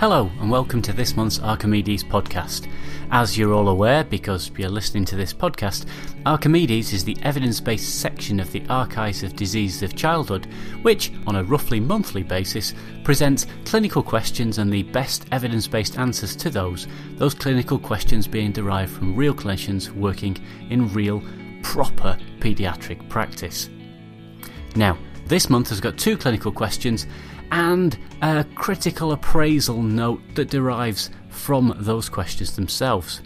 Hello, and welcome to this month's Archimedes podcast. As you're all aware, because you're listening to this podcast, Archimedes is the evidence based section of the Archives of Diseases of Childhood, which, on a roughly monthly basis, presents clinical questions and the best evidence based answers to those, those clinical questions being derived from real clinicians working in real, proper paediatric practice. Now, this month has got two clinical questions and a critical appraisal note that derives from those questions themselves.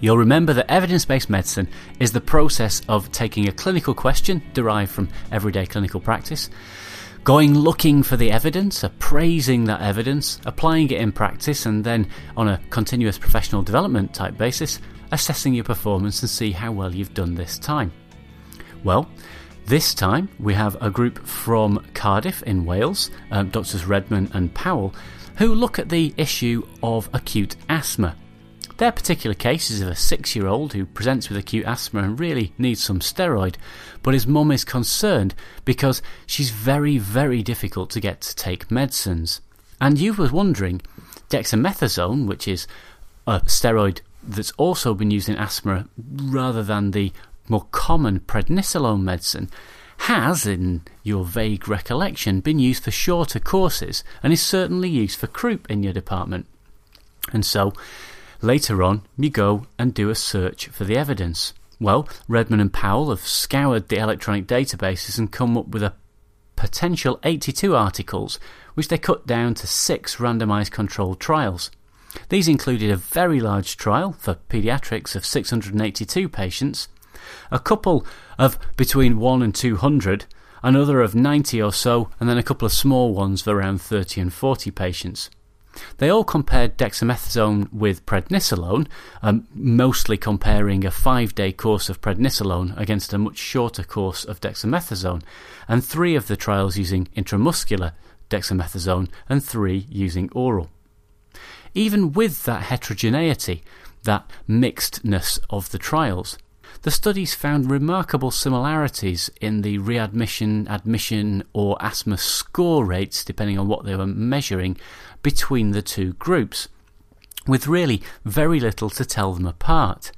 You'll remember that evidence based medicine is the process of taking a clinical question derived from everyday clinical practice, going looking for the evidence, appraising that evidence, applying it in practice, and then on a continuous professional development type basis, assessing your performance and see how well you've done this time. Well, this time we have a group from Cardiff in Wales, um, Doctors Redman and Powell, who look at the issue of acute asthma. Their particular case is of a six year old who presents with acute asthma and really needs some steroid, but his mum is concerned because she's very, very difficult to get to take medicines. And you were wondering, dexamethasone, which is a steroid that's also been used in asthma rather than the more common prednisolone medicine has, in your vague recollection, been used for shorter courses and is certainly used for croup in your department. And so, later on, you go and do a search for the evidence. Well, Redman and Powell have scoured the electronic databases and come up with a potential 82 articles, which they cut down to six randomized controlled trials. These included a very large trial for paediatrics of 682 patients, a couple of between 1 and 200, another of 90 or so, and then a couple of small ones of around 30 and 40 patients. They all compared dexamethasone with prednisolone, um, mostly comparing a five day course of prednisolone against a much shorter course of dexamethasone, and three of the trials using intramuscular dexamethasone and three using oral. Even with that heterogeneity, that mixedness of the trials, the studies found remarkable similarities in the readmission, admission, or asthma score rates, depending on what they were measuring, between the two groups, with really very little to tell them apart.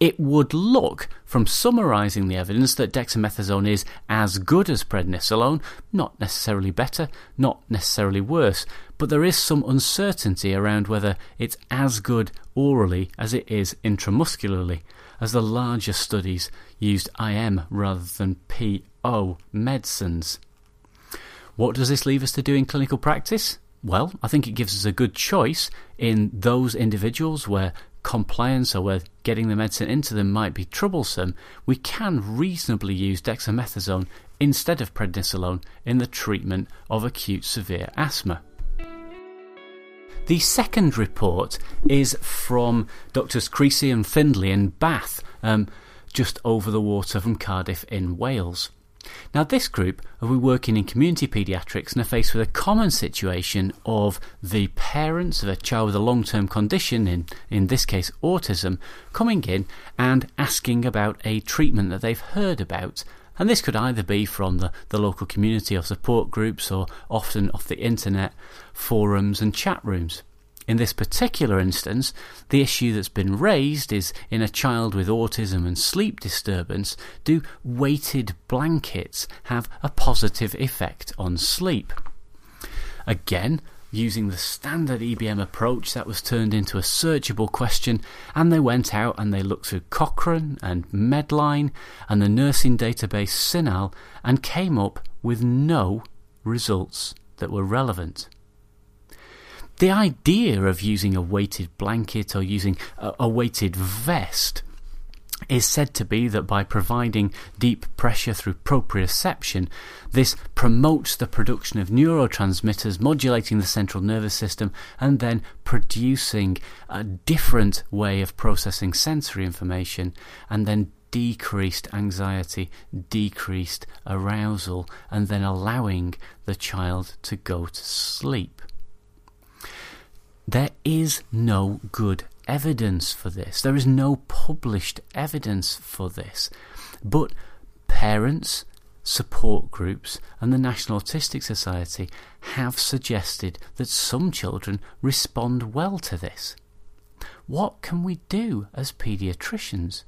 It would look, from summarising the evidence, that dexamethasone is as good as prednisolone, not necessarily better, not necessarily worse, but there is some uncertainty around whether it's as good orally as it is intramuscularly as the larger studies used IM rather than PO medicines. What does this leave us to do in clinical practice? Well, I think it gives us a good choice in those individuals where compliance or where getting the medicine into them might be troublesome. We can reasonably use dexamethasone instead of prednisolone in the treatment of acute severe asthma. The second report is from Doctors Creasy and Findlay in Bath, um, just over the water from Cardiff in Wales. Now, this group are we working in community paediatrics and are faced with a common situation of the parents of a child with a long term condition, in, in this case autism, coming in and asking about a treatment that they've heard about and this could either be from the, the local community or support groups or often off the internet, forums, and chat rooms. In this particular instance, the issue that's been raised is in a child with autism and sleep disturbance, do weighted blankets have a positive effect on sleep? Again, using the standard EBM approach that was turned into a searchable question, and they went out and they looked through Cochrane and Medline and the nursing database CINAHL and came up with no results that were relevant. The idea of using a weighted blanket or using a, a weighted vest is said to be that by providing deep pressure through proprioception, this promotes the production of neurotransmitters, modulating the central nervous system, and then producing a different way of processing sensory information, and then decreased anxiety, decreased arousal, and then allowing the child to go to sleep. There is no good evidence for this. There is no published evidence for this. But parents support groups, and the National Autistic Society have suggested that some children respond well to this. What can we do as paediatricians?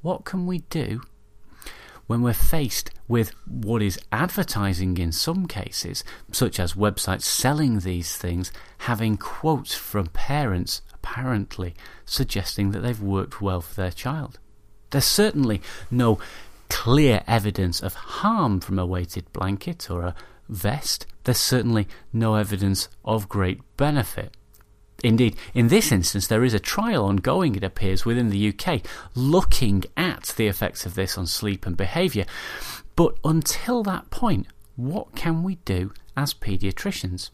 What can we do when we're faced with what is advertising in some cases, such as websites selling these things, having quotes from parents apparently suggesting that they've worked well for their child? There's certainly no clear evidence of harm from a weighted blanket or a vest, there's certainly no evidence of great benefit. Indeed, in this instance, there is a trial ongoing, it appears, within the UK, looking at the effects of this on sleep and behaviour. But until that point, what can we do as paediatricians?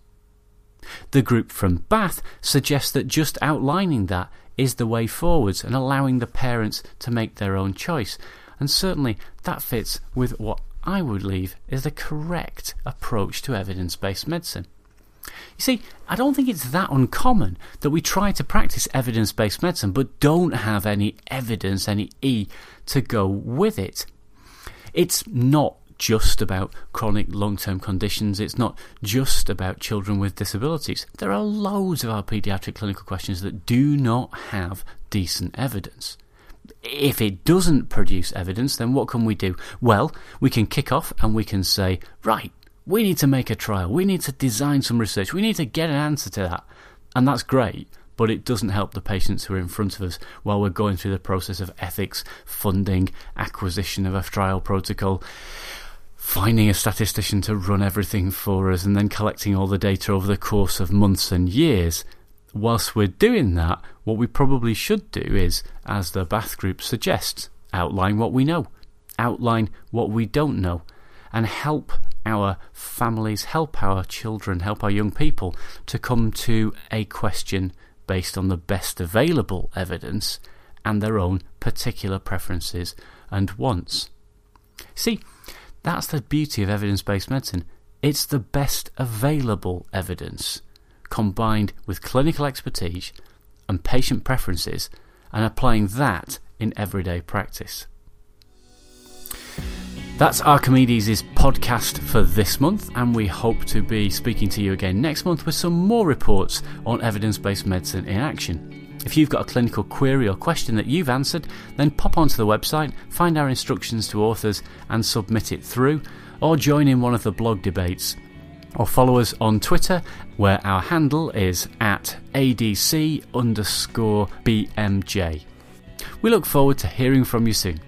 The group from Bath suggests that just outlining that is the way forwards and allowing the parents to make their own choice and certainly that fits with what I would believe is the correct approach to evidence based medicine. You see, I don't think it's that uncommon that we try to practice evidence based medicine but don't have any evidence, any E, to go with it. It's not just about chronic long term conditions, it's not just about children with disabilities. There are loads of our paediatric clinical questions that do not have decent evidence if it doesn't produce evidence, then what can we do? Well, we can kick off and we can say, right, we need to make a trial. We need to design some research. We need to get an answer to that. And that's great, but it doesn't help the patients who are in front of us while we're going through the process of ethics, funding, acquisition of a trial protocol, finding a statistician to run everything for us, and then collecting all the data over the course of months and years whilst we're doing that, what we probably should do is, as the Bath Group suggests, outline what we know, outline what we don't know, and help our families, help our children, help our young people to come to a question based on the best available evidence and their own particular preferences and wants. See, that's the beauty of evidence based medicine. It's the best available evidence combined with clinical expertise and patient preferences and applying that in everyday practice. That's Archimedes' podcast for this month, and we hope to be speaking to you again next month with some more reports on evidence based medicine in action. If you've got a clinical query or question that you've answered, then pop onto the website, find our instructions to authors, and submit it through, or join in one of the blog debates or follow us on Twitter where our handle is at ADC underscore BMJ. We look forward to hearing from you soon.